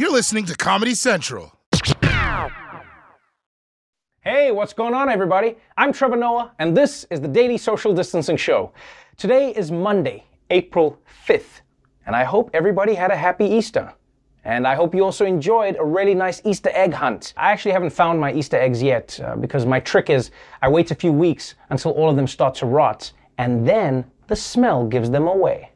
You're listening to Comedy Central. Hey, what's going on, everybody? I'm Trevor Noah, and this is the Daily Social Distancing Show. Today is Monday, April 5th, and I hope everybody had a happy Easter. And I hope you also enjoyed a really nice Easter egg hunt. I actually haven't found my Easter eggs yet uh, because my trick is I wait a few weeks until all of them start to rot, and then the smell gives them away.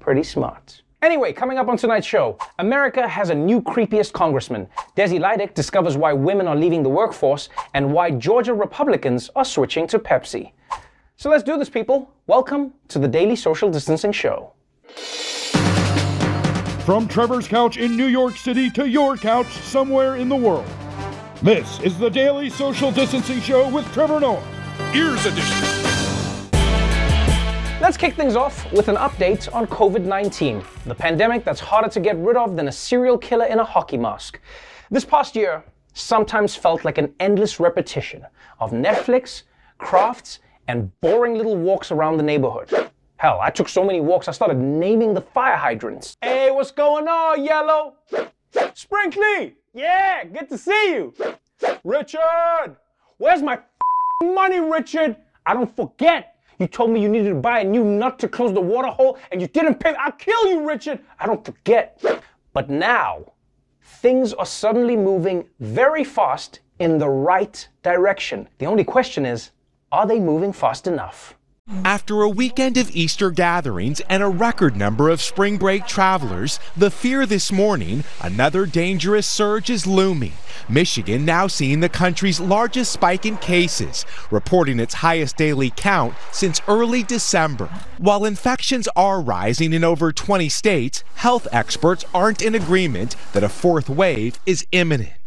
Pretty smart. Anyway, coming up on tonight's show, America has a new creepiest congressman. Desi Lydic discovers why women are leaving the workforce and why Georgia Republicans are switching to Pepsi. So let's do this, people. Welcome to the Daily Social Distancing Show. From Trevor's couch in New York City to your couch somewhere in the world. This is the Daily Social Distancing Show with Trevor Noah. Ears Edition. Let's kick things off with an update on COVID 19, the pandemic that's harder to get rid of than a serial killer in a hockey mask. This past year sometimes felt like an endless repetition of Netflix, crafts, and boring little walks around the neighborhood. Hell, I took so many walks I started naming the fire hydrants. Hey, what's going on, Yellow? Sprinkly! Yeah, good to see you! Richard! Where's my money, Richard? I don't forget. You told me you needed to buy a new nut to close the water hole and you didn't pay. I'll kill you, Richard. I don't forget. But now, things are suddenly moving very fast in the right direction. The only question is, are they moving fast enough? After a weekend of Easter gatherings and a record number of spring break travelers, the fear this morning another dangerous surge is looming. Michigan now seeing the country's largest spike in cases, reporting its highest daily count since early December. While infections are rising in over 20 states, health experts aren't in agreement that a fourth wave is imminent.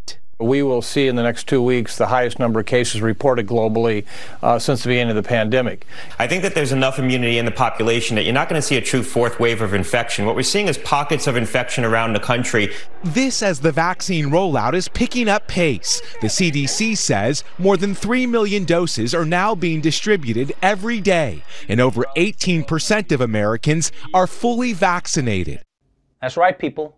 We will see in the next two weeks the highest number of cases reported globally uh, since the beginning of the pandemic. I think that there's enough immunity in the population that you're not going to see a true fourth wave of infection. What we're seeing is pockets of infection around the country. This as the vaccine rollout is picking up pace. The CDC says more than 3 million doses are now being distributed every day, and over 18% of Americans are fully vaccinated. That's right, people.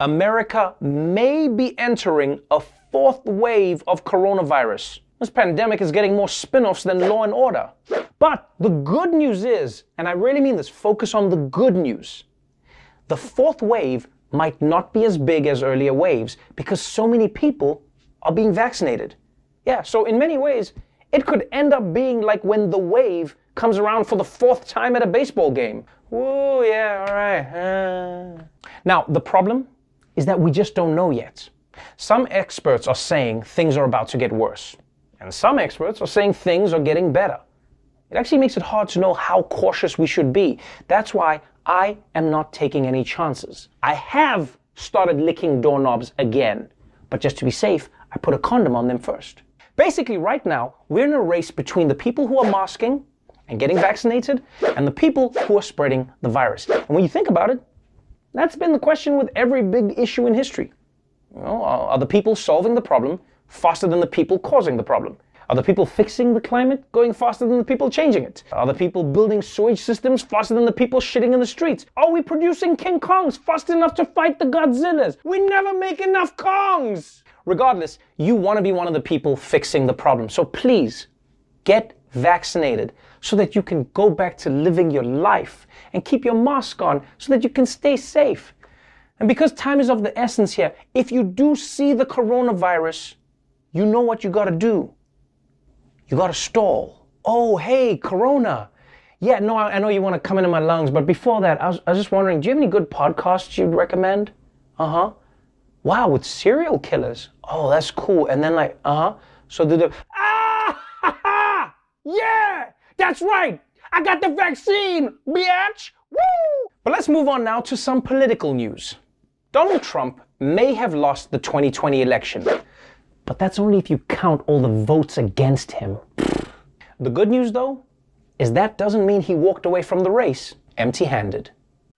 America may be entering a fourth wave of coronavirus. This pandemic is getting more spin offs than Law and Order. But the good news is, and I really mean this, focus on the good news. The fourth wave might not be as big as earlier waves because so many people are being vaccinated. Yeah, so in many ways, it could end up being like when the wave comes around for the fourth time at a baseball game. Woo, yeah, all right. Uh. Now, the problem is that we just don't know yet. Some experts are saying things are about to get worse, and some experts are saying things are getting better. It actually makes it hard to know how cautious we should be. That's why I am not taking any chances. I have started licking doorknobs again, but just to be safe, I put a condom on them first. Basically, right now, we're in a race between the people who are masking and getting vaccinated and the people who are spreading the virus. And when you think about it, that's been the question with every big issue in history. You know, are the people solving the problem faster than the people causing the problem? Are the people fixing the climate going faster than the people changing it? Are the people building sewage systems faster than the people shitting in the streets? Are we producing King Kongs fast enough to fight the Godzillas? We never make enough Kongs! Regardless, you want to be one of the people fixing the problem. So please, get vaccinated so that you can go back to living your life and keep your mask on so that you can stay safe. And because time is of the essence here, if you do see the coronavirus, you know what you gotta do. You gotta stall. Oh, hey, Corona. Yeah, no, I, I know you wanna come into my lungs, but before that, I was, I was just wondering do you have any good podcasts you'd recommend? Uh huh. Wow, with serial killers. Oh, that's cool. And then, like, uh huh. So did the. Ah! Yeah! That's right! I got the vaccine, bitch! Woo! But let's move on now to some political news. Donald Trump may have lost the 2020 election, but that's only if you count all the votes against him. The good news, though, is that doesn't mean he walked away from the race empty handed.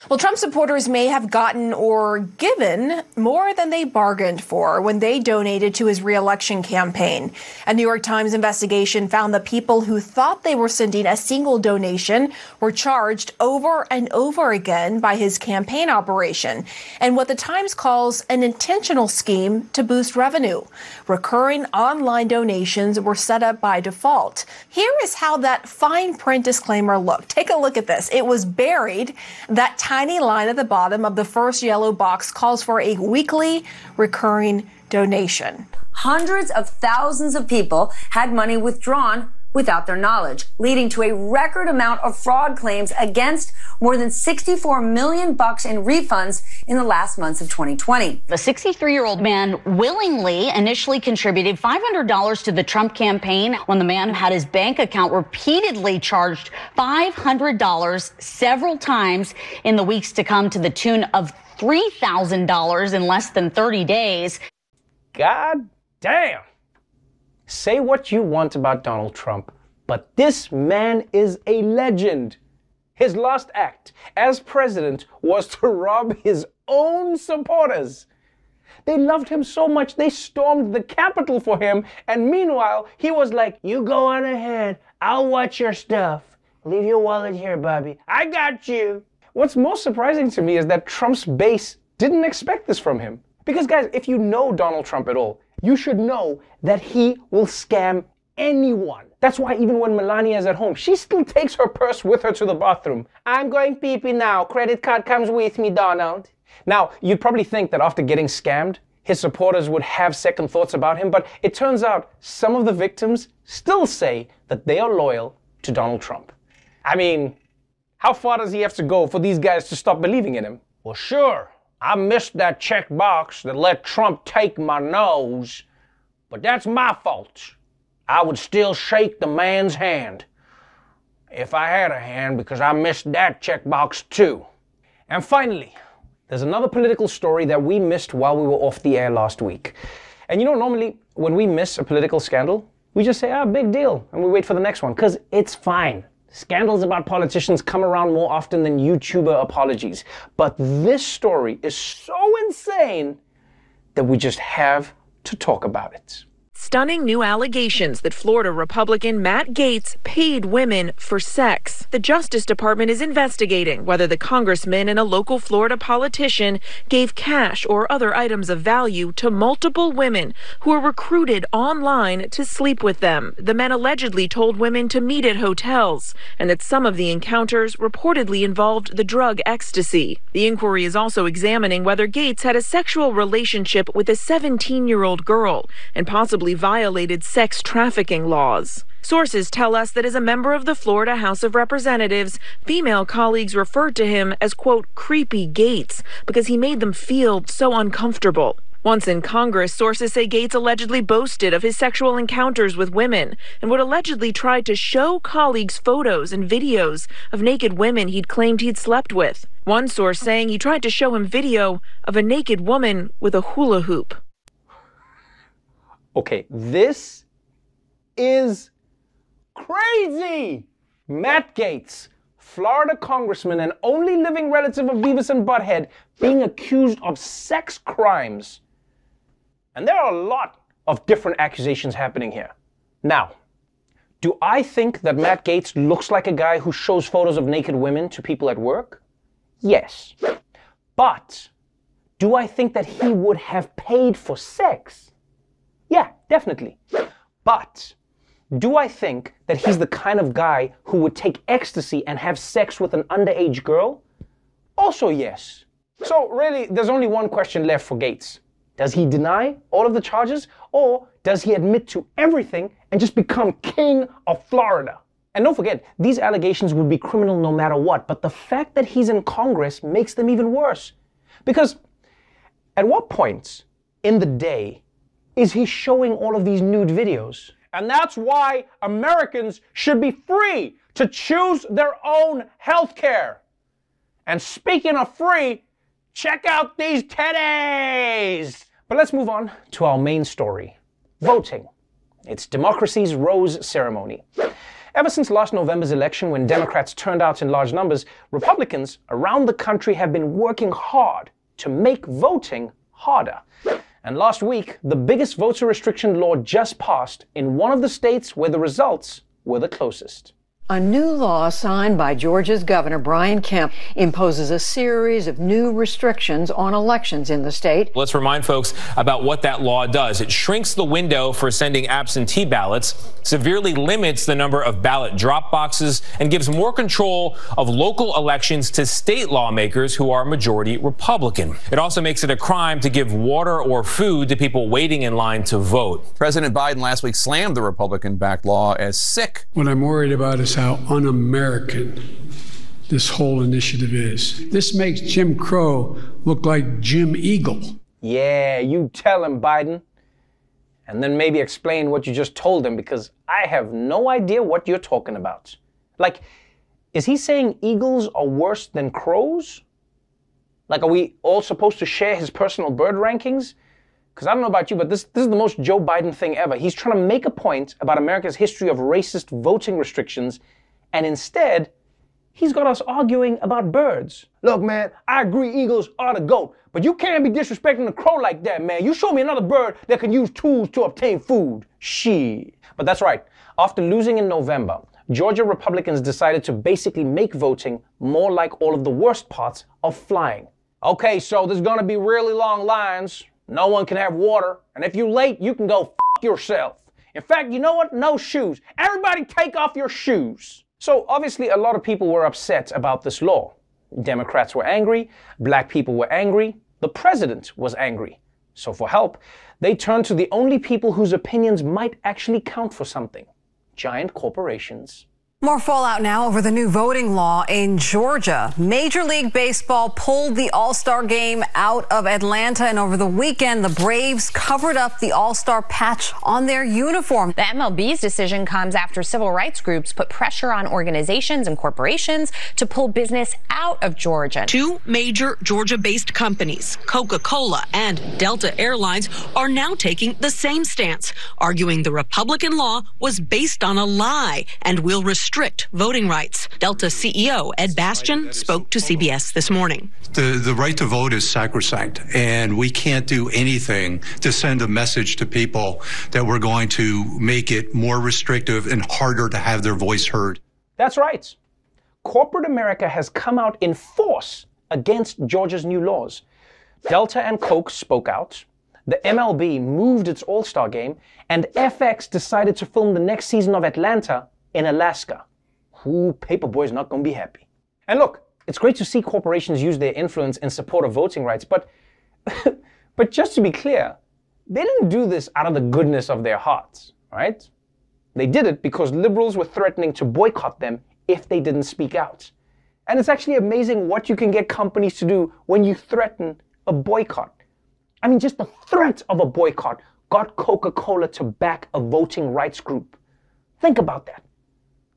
Well, Trump supporters may have gotten or given more than they bargained for when they donated to his reelection campaign. A New York Times investigation found the people who thought they were sending a single donation were charged over and over again by his campaign operation and what the Times calls an intentional scheme to boost revenue. Recurring online donations were set up by default. Here is how that fine print disclaimer looked. Take a look at this. It was buried. That tiny line at the bottom of the first yellow box calls for a weekly recurring donation. Hundreds of thousands of people had money withdrawn without their knowledge, leading to a record amount of fraud claims against more than 64 million bucks in refunds in the last months of 2020. The 63-year-old man willingly initially contributed $500 to the Trump campaign when the man had his bank account repeatedly charged $500 several times in the weeks to come to the tune of $3,000 in less than 30 days. God damn. Say what you want about Donald Trump, but this man is a legend. His last act as president was to rob his own supporters. They loved him so much they stormed the Capitol for him, and meanwhile, he was like, You go on ahead, I'll watch your stuff. Leave your wallet here, Bobby. I got you. What's most surprising to me is that Trump's base didn't expect this from him. Because, guys, if you know Donald Trump at all, you should know that he will scam anyone. That's why even when Melania is at home, she still takes her purse with her to the bathroom. I'm going pee pee now. Credit card comes with me, Donald. Now, you'd probably think that after getting scammed, his supporters would have second thoughts about him, but it turns out some of the victims still say that they are loyal to Donald Trump. I mean, how far does he have to go for these guys to stop believing in him? Well, sure, I missed that check box that let Trump take my nose, but that's my fault. I would still shake the man's hand if I had a hand because I missed that checkbox too. And finally, there's another political story that we missed while we were off the air last week. And you know, normally when we miss a political scandal, we just say, ah, big deal, and we wait for the next one because it's fine. Scandals about politicians come around more often than YouTuber apologies. But this story is so insane that we just have to talk about it stunning new allegations that Florida Republican Matt Gaetz paid women for sex. The Justice Department is investigating whether the congressman and a local Florida politician gave cash or other items of value to multiple women who were recruited online to sleep with them. The men allegedly told women to meet at hotels and that some of the encounters reportedly involved the drug ecstasy. The inquiry is also examining whether Gaetz had a sexual relationship with a 17 year old girl and possibly violated sex trafficking laws. Sources tell us that as a member of the Florida House of Representatives, female colleagues referred to him as, quote, creepy Gaetz because he made them feel so uncomfortable. Once in Congress, sources say Gaetz allegedly boasted of his sexual encounters with women and would allegedly try to show colleagues photos and videos of naked women he'd claimed he'd slept with. One source saying he tried to show him video of a naked woman with a hula hoop. Okay, this is crazy. Matt Gaetz, Florida congressman and only living relative of Beavis and Butthead, being accused of sex crimes. And there are a lot of different accusations happening here. Now, do I think that Matt Gaetz looks like a guy who shows photos of naked women to people at work? Yes. But do I think that he would have paid for sex? Yeah, definitely. But do I think that he's the kind of guy who would take ecstasy and have sex with an underage girl? Also, yes. So, really, there's only one question left for Gaetz Does he deny all of the charges, or does he admit to everything and just become king of Florida? And don't forget, these allegations would be criminal no matter what, but the fact that he's in Congress makes them even worse. Because at what point in the day is he showing all of these nude videos. And that's why Americans should be free to choose their own health care. And speaking of free, check out these teddies. But let's move on to our main story voting. It's democracy's rose ceremony. Ever since last November's election, when Democrats turned out in large numbers, Republicans around the country have been working hard to make voting harder. And last week, the biggest voter restriction law just passed in one of the states where the results were the closest. A new law signed by Georgia's Governor Brian Kemp imposes a series of new restrictions on elections in the state. Let's remind folks about what that law does. It shrinks the window for sending absentee ballots, severely limits the number of ballot drop boxes, and gives more control of local elections to state lawmakers who are majority Republican. It also makes it a crime to give water or food to people waiting in line to vote. President Biden last week slammed the Republican backed law as sick. What I'm worried about is how un American this whole initiative is. This makes Jim Crow look like Jim Eagle. Yeah, you tell him, Biden. And then maybe explain what you just told him because I have no idea what you're talking about. Like, is he saying eagles are worse than crows? Like, are we all supposed to share his personal bird rankings? Because I don't know about you, but this, this is the most Joe Biden thing ever. He's trying to make a point about America's history of racist voting restrictions and instead, he's got us arguing about birds. Look, man, I agree eagles are the goat, but you can't be disrespecting a crow like that, man. You show me another bird that can use tools to obtain food. She. But that's right. After losing in November, Georgia Republicans decided to basically make voting more like all of the worst parts of flying. Okay, so there's gonna be really long lines. No one can have water. And if you're late, you can go f yourself. In fact, you know what? No shoes. Everybody take off your shoes. So obviously, a lot of people were upset about this law. Democrats were angry, black people were angry, the president was angry. So for help, they turned to the only people whose opinions might actually count for something giant corporations. More fallout now over the new voting law in Georgia. Major League Baseball pulled the All Star game out of Atlanta, and over the weekend, the Braves covered up the All Star patch on their uniform. The MLB's decision comes after civil rights groups put pressure on organizations and corporations to pull business out of Georgia. Two major Georgia based companies, Coca Cola and Delta Airlines, are now taking the same stance, arguing the Republican law was based on a lie and will restrict restrict voting rights. Delta CEO Ed Bastian spoke to CBS this morning. The, the right to vote is sacrosanct, and we can't do anything to send a message to people that we're going to make it more restrictive and harder to have their voice heard. That's right. Corporate America has come out in force against Georgia's new laws. Delta and Coke spoke out. The MLB moved its All Star game, and FX decided to film the next season of Atlanta in Alaska. Ooh, Paper Boi's not going to be happy. And look, it's great to see corporations use their influence in support of voting rights, but, but just to be clear, they didn't do this out of the goodness of their hearts, right? They did it because liberals were threatening to boycott them if they didn't speak out. And it's actually amazing what you can get companies to do when you threaten a boycott. I mean, just the threat of a boycott got Coca Cola to back a voting rights group. Think about that.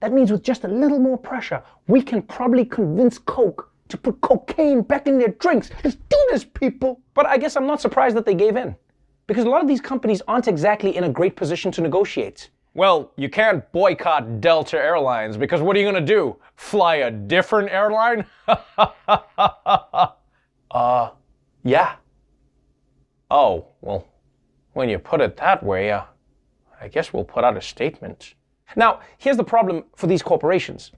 That means with just a little more pressure, we can probably convince Coke to put cocaine back in their drinks. Let's do this, people. But I guess I'm not surprised that they gave in. Because a lot of these companies aren't exactly in a great position to negotiate. Well, you can't boycott Delta Airlines because what are you going to do? Fly a different airline? uh, yeah. Oh, well, when you put it that way, uh, I guess we'll put out a statement. Now, here's the problem for these corporations.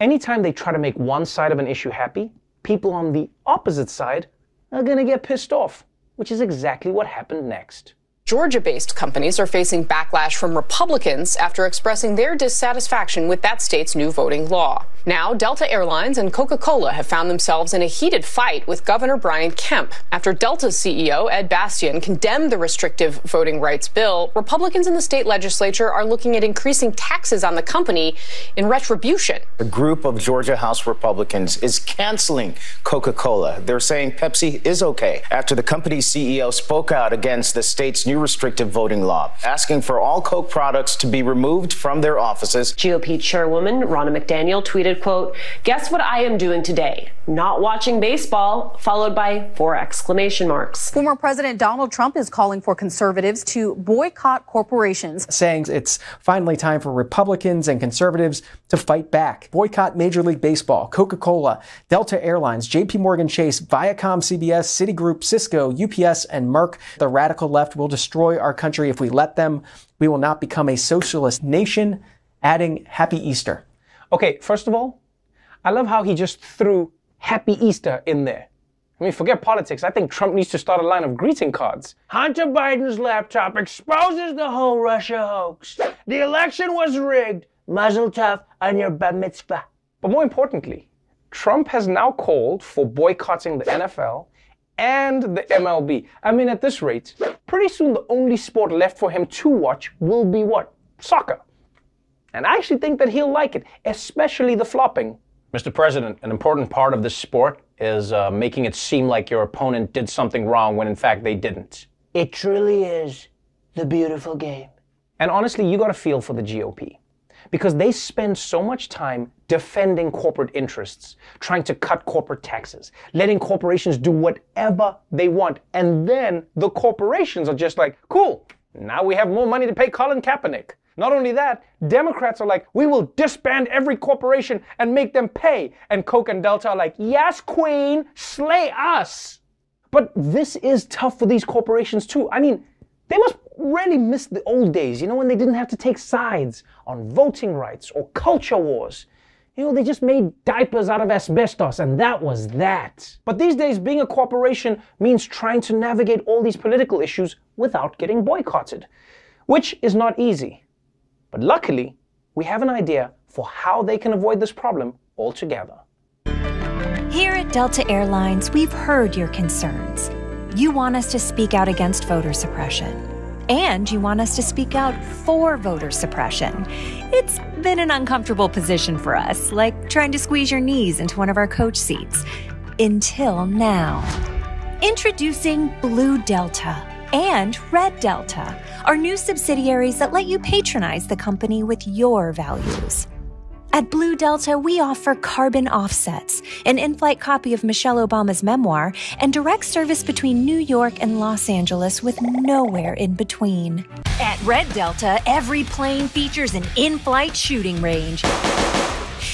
Anytime they try to make one side of an issue happy, people on the opposite side are going to get pissed off, which is exactly what happened next. Georgia based companies are facing backlash from Republicans after expressing their dissatisfaction with that state's new voting law. Now, Delta Airlines and Coca Cola have found themselves in a heated fight with Governor Brian Kemp. After Delta's CEO, Ed Bastian, condemned the restrictive voting rights bill, Republicans in the state legislature are looking at increasing taxes on the company in retribution. A group of Georgia House Republicans is canceling Coca Cola. They're saying Pepsi is okay after the company's CEO spoke out against the state's new restrictive voting law, asking for all Coke products to be removed from their offices. GOP chairwoman Ronna McDaniel tweeted, quote, guess what I am doing today? Not watching baseball, followed by four exclamation marks. Former President Donald Trump is calling for conservatives to boycott corporations, saying it's finally time for Republicans and conservatives to fight back. Boycott Major League Baseball, Coca Cola, Delta Airlines, JP Morgan Chase, Viacom CBS, Citigroup, Cisco, UPS, and Merck. The radical left will destroy our country if we let them. We will not become a socialist nation. Adding Happy Easter. Okay, first of all, I love how he just threw Happy Easter in there. I mean, forget politics. I think Trump needs to start a line of greeting cards. Hunter Biden's laptop exposes the whole Russia hoax. The election was rigged. Muzzle tough on your bar mitzvah. But more importantly, Trump has now called for boycotting the NFL and the MLB. I mean, at this rate, pretty soon the only sport left for him to watch will be what? Soccer. And I actually think that he'll like it, especially the flopping. Mr. President, an important part of this sport is uh, making it seem like your opponent did something wrong when in fact they didn't. It truly is the beautiful game. And honestly, you got to feel for the GOP because they spend so much time defending corporate interests, trying to cut corporate taxes, letting corporations do whatever they want. And then the corporations are just like, cool, now we have more money to pay Colin Kaepernick. Not only that, Democrats are like, we will disband every corporation and make them pay. And Coke and Delta are like, yes, Queen, slay us. But this is tough for these corporations too. I mean, they must really miss the old days, you know, when they didn't have to take sides on voting rights or culture wars. You know, they just made diapers out of asbestos, and that was that. But these days, being a corporation means trying to navigate all these political issues without getting boycotted, which is not easy. But luckily, we have an idea for how they can avoid this problem altogether. Here at Delta Airlines, we've heard your concerns. You want us to speak out against voter suppression. And you want us to speak out for voter suppression. It's been an uncomfortable position for us, like trying to squeeze your knees into one of our coach seats. Until now. Introducing Blue Delta and Red Delta, our new subsidiaries that let you patronize the company with your values. At Blue Delta, we offer carbon offsets, an in flight copy of Michelle Obama's memoir, and direct service between New York and Los Angeles with nowhere in between. At Red Delta, every plane features an in flight shooting range.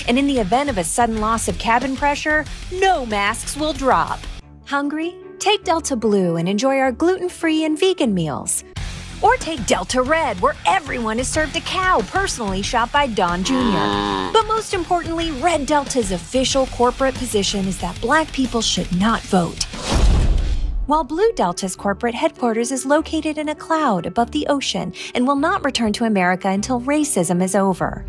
And in the event of a sudden loss of cabin pressure, no masks will drop. Hungry? Take Delta Blue and enjoy our gluten free and vegan meals. Or take Delta Red, where everyone is served a cow personally shot by Don Jr. But most importantly, Red Delta's official corporate position is that black people should not vote. While Blue Delta's corporate headquarters is located in a cloud above the ocean and will not return to America until racism is over.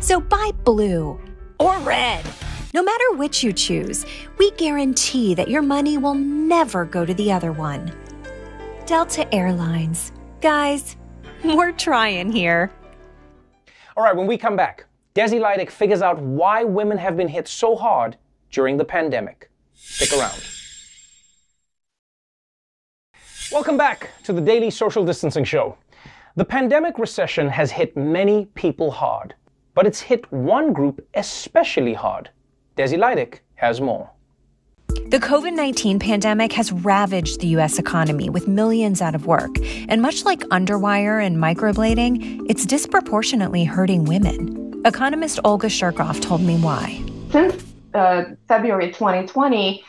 So buy blue or red. No matter which you choose, we guarantee that your money will never go to the other one. Delta Airlines. Guys, we're trying here. All right, when we come back, Desi Lydic figures out why women have been hit so hard during the pandemic. Stick around. Welcome back to the Daily Social Distancing Show. The pandemic recession has hit many people hard, but it's hit one group especially hard. Desi Lydic has more. The COVID 19 pandemic has ravaged the U.S. economy with millions out of work. And much like underwire and microblading, it's disproportionately hurting women. Economist Olga Shurchkov told me why. Since uh, February 2020,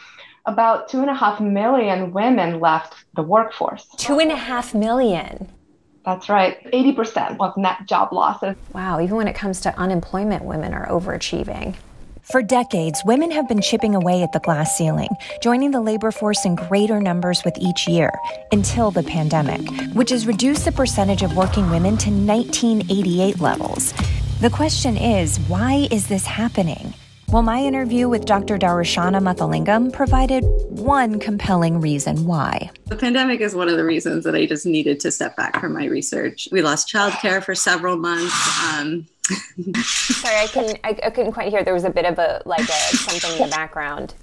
about two and a half million women left the workforce. Two and a half million. That's right. 80% of net job losses. Wow, even when it comes to unemployment, women are overachieving. For decades, women have been chipping away at the glass ceiling, joining the labor force in greater numbers with each year, until the pandemic, which has reduced the percentage of working women to 1988 levels. The question is, why is this happening? Well, my interview with Dr. Darshana Muthalingam provided one compelling reason why. The pandemic is one of the reasons that I just needed to step back from my research. We lost childcare for several months. Um, Sorry, I couldn't. I, I, couldn't quite hear. There was a bit of a like a something in the background.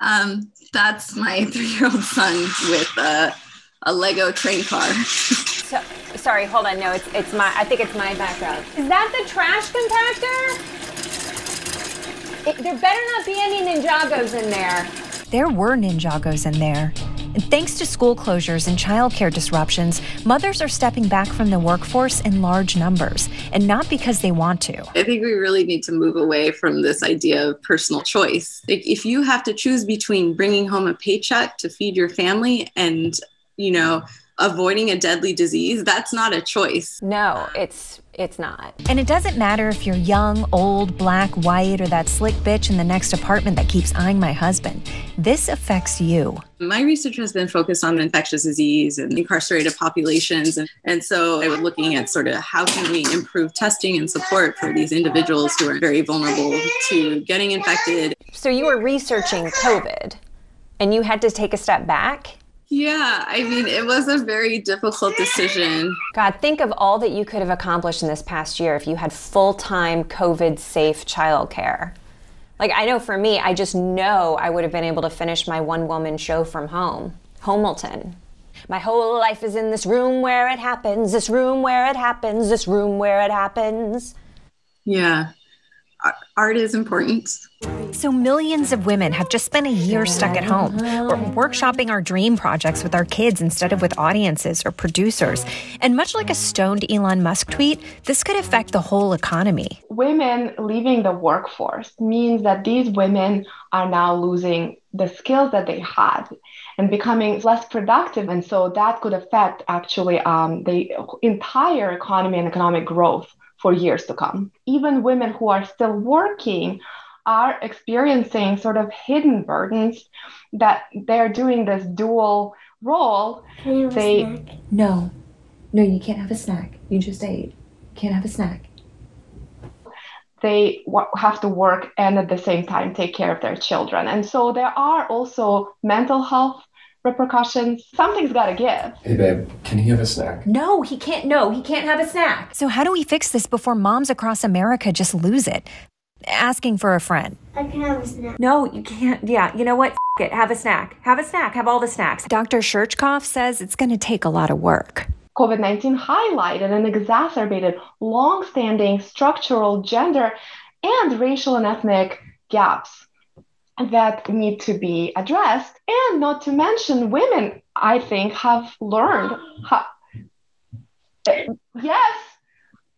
Um, that's my three-year-old son with a, a Lego train car. So, sorry, hold on. No, it's it's my. I think it's my background. Is that the trash compactor? there better not be any Ninjagos in there. There were Ninjagos in there. And thanks to school closures and childcare disruptions, mothers are stepping back from the workforce in large numbers, and not because they want to. I think we really need to move away from this idea of personal choice. Like if you have to choose between bringing home a paycheck to feed your family and, you know, avoiding a deadly disease, that's not a choice. No, it's it's not. And it doesn't matter if you're young, old, black, white, or that slick bitch in the next apartment that keeps eyeing my husband. This affects you. My research has been focused on infectious disease and incarcerated populations. And, and so I was looking at sort of how can we improve testing and support for these individuals who are very vulnerable to getting infected. So you were researching COVID and you had to take a step back? Yeah, I mean, it was a very difficult decision. God, think of all that you could have accomplished in this past year if you had full time COVID safe childcare. Like, I know for me, I just know I would have been able to finish my one woman show from home, Homelton. My whole life is in this room where it happens, this room where it happens, this room where it happens. Yeah, art is important. So, millions of women have just spent a year stuck at home. We're workshopping our dream projects with our kids instead of with audiences or producers. And much like a stoned Elon Musk tweet, this could affect the whole economy. Women leaving the workforce means that these women are now losing the skills that they had and becoming less productive. And so that could affect actually um, the entire economy and economic growth for years to come. Even women who are still working are experiencing sort of hidden burdens that they're doing this dual role. they no, no, you can't have a snack. You just ate. You can't have a snack. They w- have to work and at the same time take care of their children. And so there are also mental health repercussions. Something's got to give. Hey, babe, can he have a snack? No, he can't. No, he can't have a snack. So, how do we fix this before moms across America just lose it? Asking for a friend. I can have a snack. No, you can't. Yeah, you know what? F- it. Have a snack. Have a snack. Have all the snacks. Dr. Shurchkov says it's going to take a lot of work. COVID 19 highlighted and exacerbated long standing structural gender and racial and ethnic gaps that need to be addressed. And not to mention, women, I think, have learned. How, yes.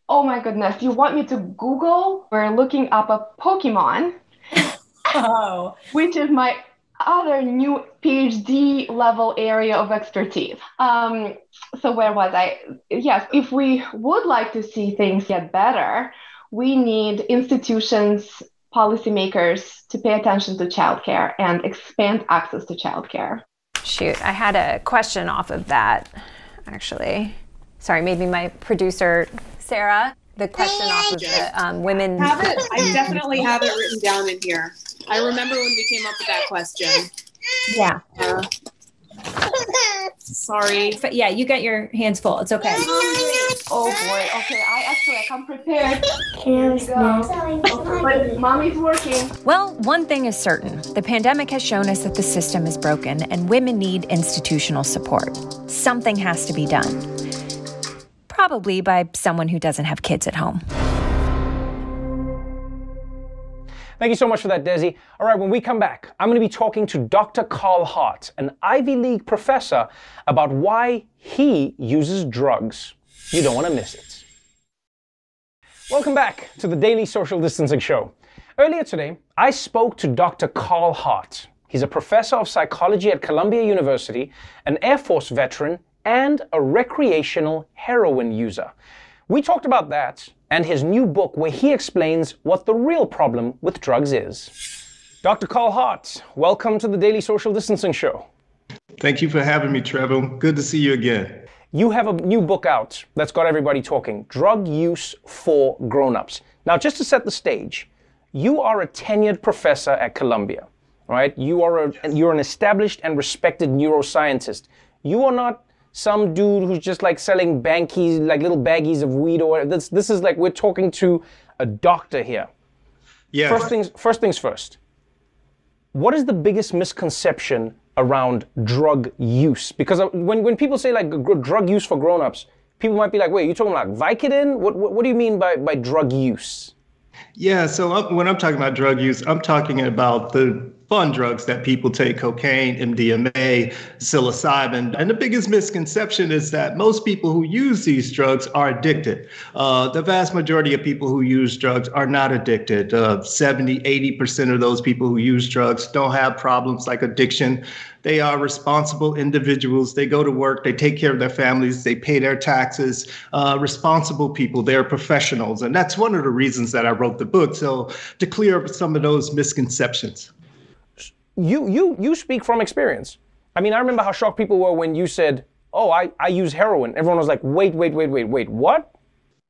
Oh my goodness. You want me to Google? We're looking up a Pokemon. oh. Which is my other new PhD level area of expertise. Um, so, where was I? Yes, if we would like to see things get better, we need institutions policymakers to pay attention to childcare and expand access to childcare. Shoot, I had a question off of that, actually. Sorry, maybe my producer, Sarah, the question off of the um, women. Have it. I definitely have it written down in here. I remember when we came up with that question. Yeah. Uh, Sorry. But yeah, you got your hands full. It's okay. Oh boy. Okay, I actually I come prepared. Here we go. But mommy's working. Well, one thing is certain the pandemic has shown us that the system is broken and women need institutional support. Something has to be done. Probably by someone who doesn't have kids at home. Thank you so much for that, Desi. All right, when we come back, I'm going to be talking to Dr. Carl Hart, an Ivy League professor, about why he uses drugs. You don't want to miss it. Welcome back to the Daily Social Distancing Show. Earlier today, I spoke to Dr. Carl Hart. He's a professor of psychology at Columbia University, an Air Force veteran, and a recreational heroin user. We talked about that and his new book where he explains what the real problem with drugs is. Dr. Carl Hart, welcome to the Daily Social Distancing Show. Thank you for having me, Trevor. Good to see you again. You have a new book out that's got everybody talking Drug Use for Grown-Ups. Now, just to set the stage, you are a tenured professor at Columbia, right? You are a, you're an established and respected neuroscientist. You are not some dude who's just like selling bankies, like little baggies of weed or this. This is like we're talking to a doctor here. Yeah. First things first. Things first. What is the biggest misconception around drug use? Because uh, when when people say like drug use for grown-ups, people might be like, "Wait, you talking like Vicodin? What, what what do you mean by by drug use?" Yeah, so I'm, when I'm talking about drug use, I'm talking about the fun drugs that people take cocaine, MDMA, psilocybin. And the biggest misconception is that most people who use these drugs are addicted. Uh, the vast majority of people who use drugs are not addicted. Uh, 70, 80% of those people who use drugs don't have problems like addiction. They are responsible individuals. They go to work, they take care of their families, they pay their taxes, uh, responsible people. They're professionals. And that's one of the reasons that I wrote the book. So to clear up some of those misconceptions you you you speak from experience. I mean, I remember how shocked people were when you said, "Oh, I I use heroin." Everyone was like, "Wait, wait, wait, wait, wait, what?"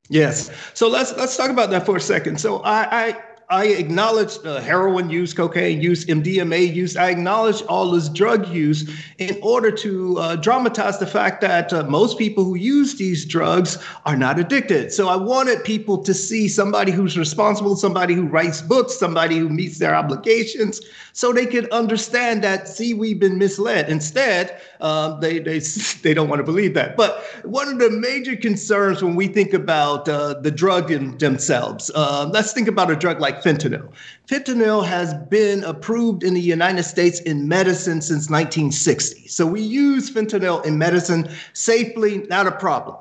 Yes. So let's let's talk about that for a second. So I, I I acknowledge uh, heroin use, cocaine use, MDMA use. I acknowledge all this drug use in order to uh, dramatize the fact that uh, most people who use these drugs are not addicted. So I wanted people to see somebody who's responsible, somebody who writes books, somebody who meets their obligations, so they could understand that. See, we've been misled. Instead, um, they they they don't want to believe that. But one of the major concerns when we think about uh, the drug in themselves, uh, let's think about a drug like fentanyl. Fentanyl has been approved in the United States in medicine since 1960. So we use fentanyl in medicine safely, not a problem.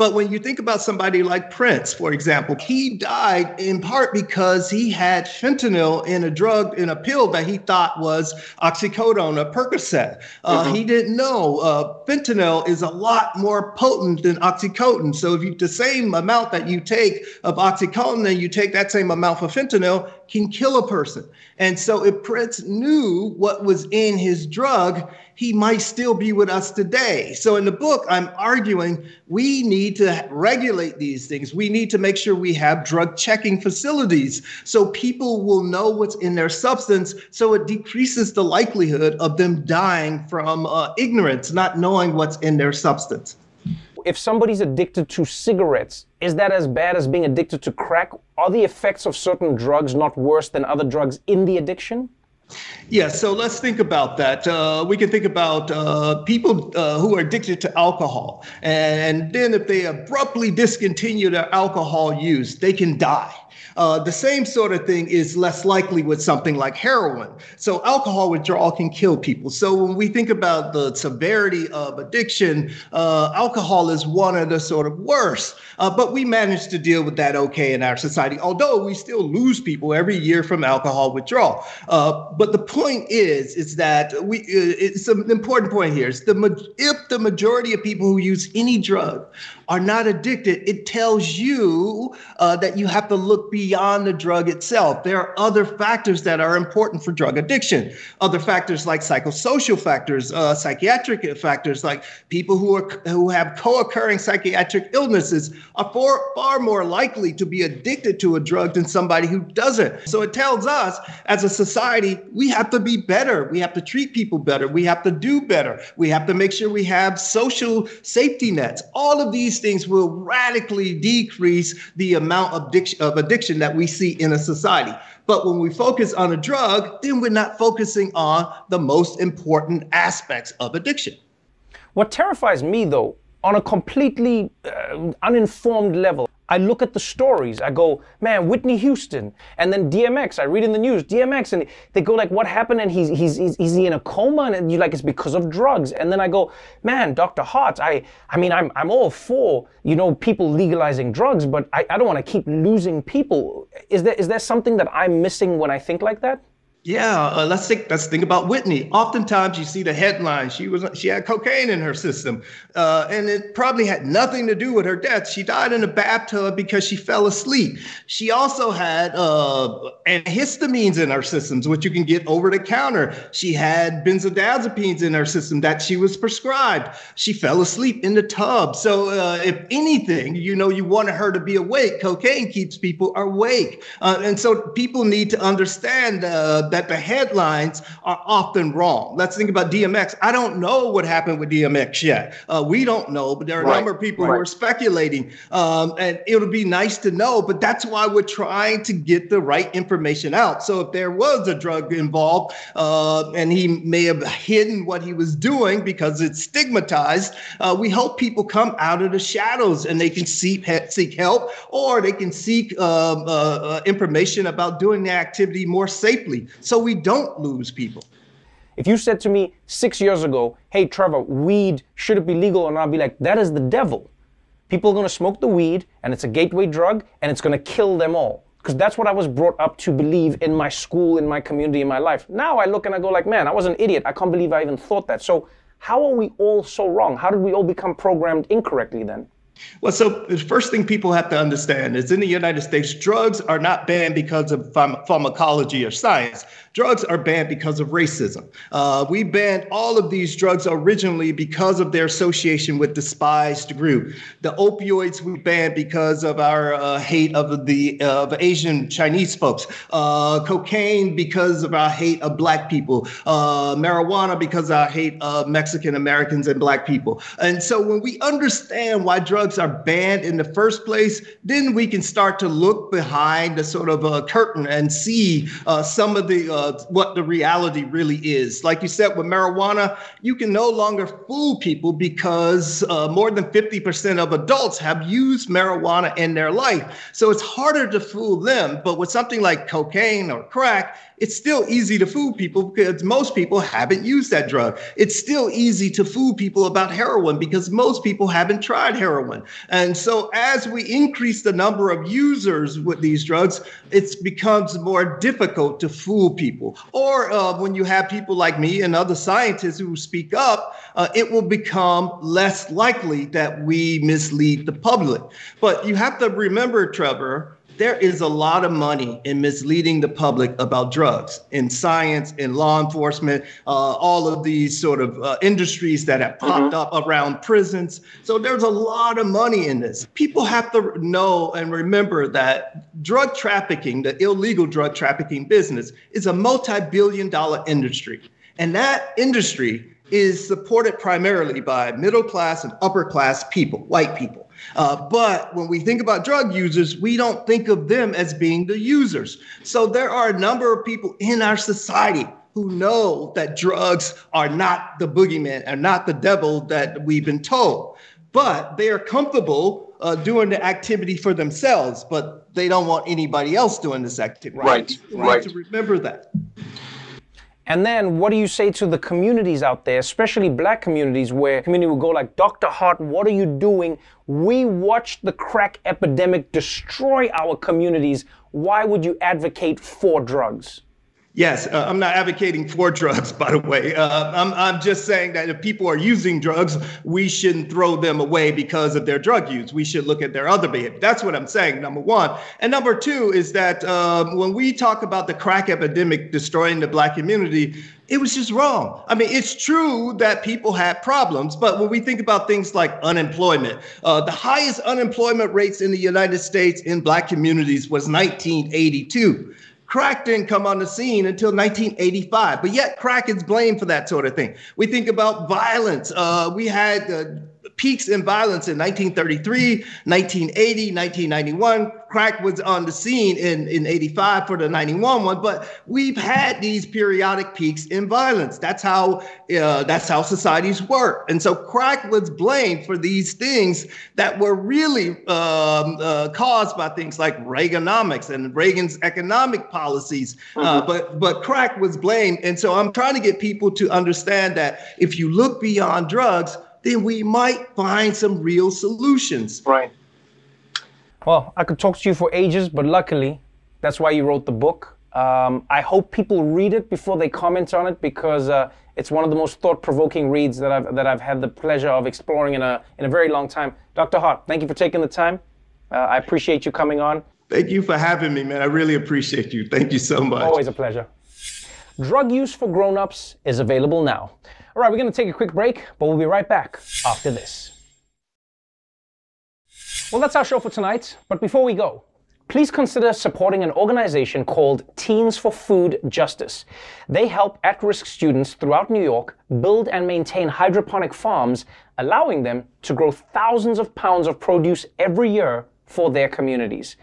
But when you think about somebody like Prince, for example, he died in part because he had fentanyl in a drug, in a pill that he thought was oxycodone, a Percocet. Uh, mm-hmm. He didn't know uh, fentanyl is a lot more potent than oxycodone. So if you the same amount that you take of oxycodone and you take that same amount for fentanyl, can kill a person. And so if Prince knew what was in his drug, he might still be with us today. So in the book, I'm arguing we need to regulate these things. We need to make sure we have drug checking facilities so people will know what's in their substance so it decreases the likelihood of them dying from uh, ignorance, not knowing what's in their substance if somebody's addicted to cigarettes, is that as bad as being addicted to crack? Are the effects of certain drugs not worse than other drugs in the addiction? Yeah, so let's think about that. Uh, we can think about uh, people uh, who are addicted to alcohol. And then if they abruptly discontinue their alcohol use, they can die. Uh, the same sort of thing is less likely with something like heroin. So alcohol withdrawal can kill people. So when we think about the severity of addiction, uh, alcohol is one of the sort of worst. Uh, but we manage to deal with that okay in our society, although we still lose people every year from alcohol withdrawal. Uh, but the point is, is that we uh, it's an important point here. Is the if the majority of people who use any drug are not addicted, it tells you that you have to look beyond the drug itself. There are other factors that are important for drug addiction. Other factors like psychosocial factors, uh, psychiatric factors like people who are who have co-occurring psychiatric illnesses are far, far more likely to be addicted to a drug than somebody who doesn't. So it tells us as a society, we have to be better. We have to treat people better. We have to do better. We have to make sure we have social safety nets. All of these things will radically decrease the amount of addiction, of addiction that we see in a society. But when we focus on a drug, then we're not focusing on the most important aspects of addiction. What terrifies me, though, on a completely uh, uninformed level. I look at the stories. I go, man, Whitney Houston, and then DMX. I read in the news DMX, and they go like, what happened? And he's he's he's, he's in a coma, and you like it's because of drugs. And then I go, man, Dr. Hart. I I mean, I'm I'm all for you know people legalizing drugs, but I, I don't want to keep losing people. Is there is there something that I'm missing when I think like that? Yeah, uh, let's think. Let's think about Whitney. Oftentimes, you see the headline. She was she had cocaine in her system, uh, and it probably had nothing to do with her death. She died in a bathtub because she fell asleep. She also had uh, antihistamines in her systems, which you can get over the counter. She had benzodiazepines in her system that she was prescribed. She fell asleep in the tub. So, uh, if anything, you know, you wanted her to be awake. Cocaine keeps people awake, uh, and so people need to understand uh, that the headlines are often wrong. Let's think about DMX. I don't know what happened with DMX yet. Uh, we don't know, but there are a number of people right. who are speculating. Um, and it would be nice to know, but that's why we're trying to get the right information out. So if there was a drug involved uh, and he may have hidden what he was doing because it's stigmatized, uh, we hope people come out of the shadows and they can seek, seek help or they can seek um, uh, uh, information about doing the activity more safely so we don't lose people. If you said to me six years ago, hey, Trevor, weed, should it be legal? And I'll be like, that is the devil. People are going to smoke the weed, and it's a gateway drug, and it's going to kill them all. Because that's what I was brought up to believe in my school, in my community, in my life. Now I look and I go like, man, I was an idiot. I can't believe I even thought that. So how are we all so wrong? How did we all become programmed incorrectly then? Well, so the first thing people have to understand is in the United States, drugs are not banned because of pharm- pharmacology or science. Drugs are banned because of racism. Uh, we banned all of these drugs originally because of their association with despised group. The opioids we banned because of our uh, hate of the of Asian Chinese folks. Uh, cocaine because of our hate of black people. Uh, marijuana because of our hate of Mexican Americans and black people. And so when we understand why drugs are banned in the first place, then we can start to look behind the sort of uh, curtain and see some of the what the reality really is. Like you said, with marijuana, you can no longer fool people because uh, more than 50% of adults have used marijuana in their life. So it's harder to fool them. But with something like cocaine or crack, it's still easy to fool people because most people haven't used that drug. It's still easy to fool people about heroin because most people haven't tried heroin. And so as we increase the number of users with these drugs, it becomes more difficult to fool people. Or uh, when you have people like me and other scientists who speak up, uh, it will become less likely that we mislead the public. But you have to remember, Trevor, there is a lot of money in misleading the public about drugs in science, in law enforcement, uh, all of these sort of uh, industries that have popped up around prisons. So there's a lot of money in this. People have to know and remember that drug trafficking, the illegal drug trafficking business, is a multi billion dollar industry. And that industry is supported primarily by middle class and upper class people, white people. Uh, but when we think about drug users, we don't think of them as being the users. So there are a number of people in our society who know that drugs are not the boogeyman and not the devil that we've been told. But they are comfortable uh, doing the activity for themselves, but they don't want anybody else doing this activity. Right, right. to remember that. And then what do you say to the communities out there, especially black communities, where community will go like, Dr. Hart, what are you doing? We watched the crack epidemic destroy our communities. Why would you advocate for drugs? Yes, uh, I'm not advocating for drugs, by the way. Uh, I'm, I'm just saying that if people are using drugs, we shouldn't throw them away because of their drug use. We should look at their other behavior. That's what I'm saying, number one. And number two is that um, when we talk about the crack epidemic destroying the black community, it was just wrong. I mean, it's true that people had problems, but when we think about things like unemployment, uh, the highest unemployment rates in the United States in black communities was 1982. Crack didn't come on the scene until 1985, but yet crack is blamed for that sort of thing. We think about violence. Uh, we had uh, peaks in violence in 1933, 1980, 1991. Crack was on the scene in, in 85 for the 91 one, but we've had these periodic peaks in violence. That's how uh, that's how societies work. And so crack was blamed for these things that were really um, uh, caused by things like Reaganomics and Reagan's economic policies. Uh, but but crack was blamed. And so I'm trying to get people to understand that if you look beyond drugs, then we might find some real solutions. Right. Well, I could talk to you for ages, but luckily, that's why you wrote the book. Um, I hope people read it before they comment on it because uh, it's one of the most thought-provoking reads that I've that I've had the pleasure of exploring in a in a very long time. Dr. Hart, thank you for taking the time. Uh, I appreciate you coming on. Thank you for having me, man. I really appreciate you. Thank you so much. Always a pleasure. Drug use for grown-ups is available now. All right, we're going to take a quick break, but we'll be right back after this. Well, that's our show for tonight. But before we go, please consider supporting an organization called Teens for Food Justice. They help at risk students throughout New York build and maintain hydroponic farms, allowing them to grow thousands of pounds of produce every year for their communities.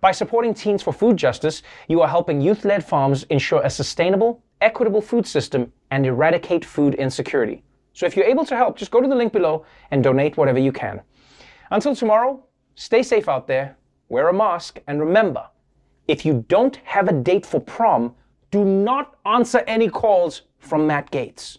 By supporting Teens for Food Justice, you are helping youth led farms ensure a sustainable, equitable food system and eradicate food insecurity. So if you're able to help, just go to the link below and donate whatever you can. Until tomorrow, stay safe out there, wear a mask, and remember if you don't have a date for prom, do not answer any calls from Matt Gaetz.